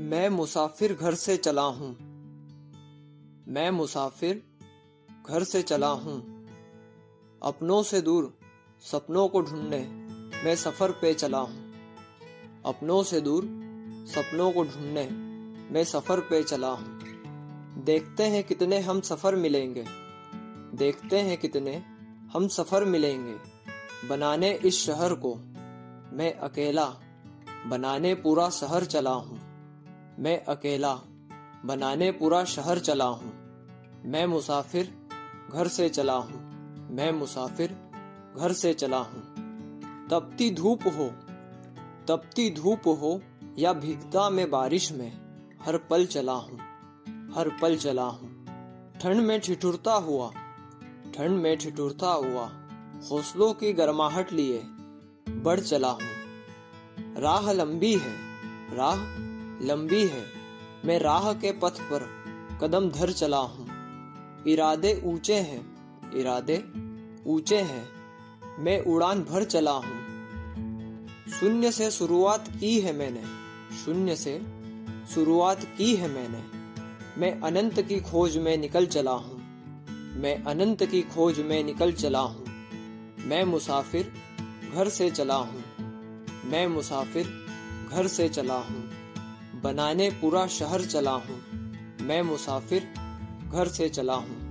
मैं मुसाफिर घर से चला हूँ। मैं मुसाफिर घर से चला हूँ। अपनों से दूर सपनों को ढूँढने मैं सफ़र पे चला हूँ। अपनों से दूर सपनों को ढूँढने मैं सफ़र पे चला हूँ। देखते हैं कितने हम सफ़र मिलेंगे। देखते हैं कितने हम सफ़र मिलेंगे। बनाने इस शहर को मैं अकेला, बनाने पूरा शहर चला हूँ। मैं अकेला, बनाने पूरा शहर चला हूँ। मैं मुसाफिर, घर से चला हूँ। मैं मुसाफिर, घर से चला हूँ। तपती धूप हो, तपती धूप हो, या भीगता में बारिश में, हर पल चला हूँ, हर पल चला हूँ। ठंड में ठिठुरता हुआ, ठंड में ठिठुरता हुआ, हौसलों की गर्माहट लिए, बढ़ चला हूँ। राह लंबी है, राह लंबी है। मैं राह के पथ पर कदम धर चला हूँ। इरादे ऊँचे हैं। इरादे ऊँचे हैं। मैं उड़ान भर चला हूँ। शून्य से शुरुआत की है मैंने। शून्य से शुरुआत की है मैंने। मैं अनंत की खोज में निकल चला हूँ। मैं अनंत की खोज में निकल चला हूँ। मैं मुसाफिर घर से चला हूँ। मैं मुसाफिर घर से चला हूँ। बनाने पूरा शहर चला हूँ। मैं मुसाफिर घर से चला हूँ।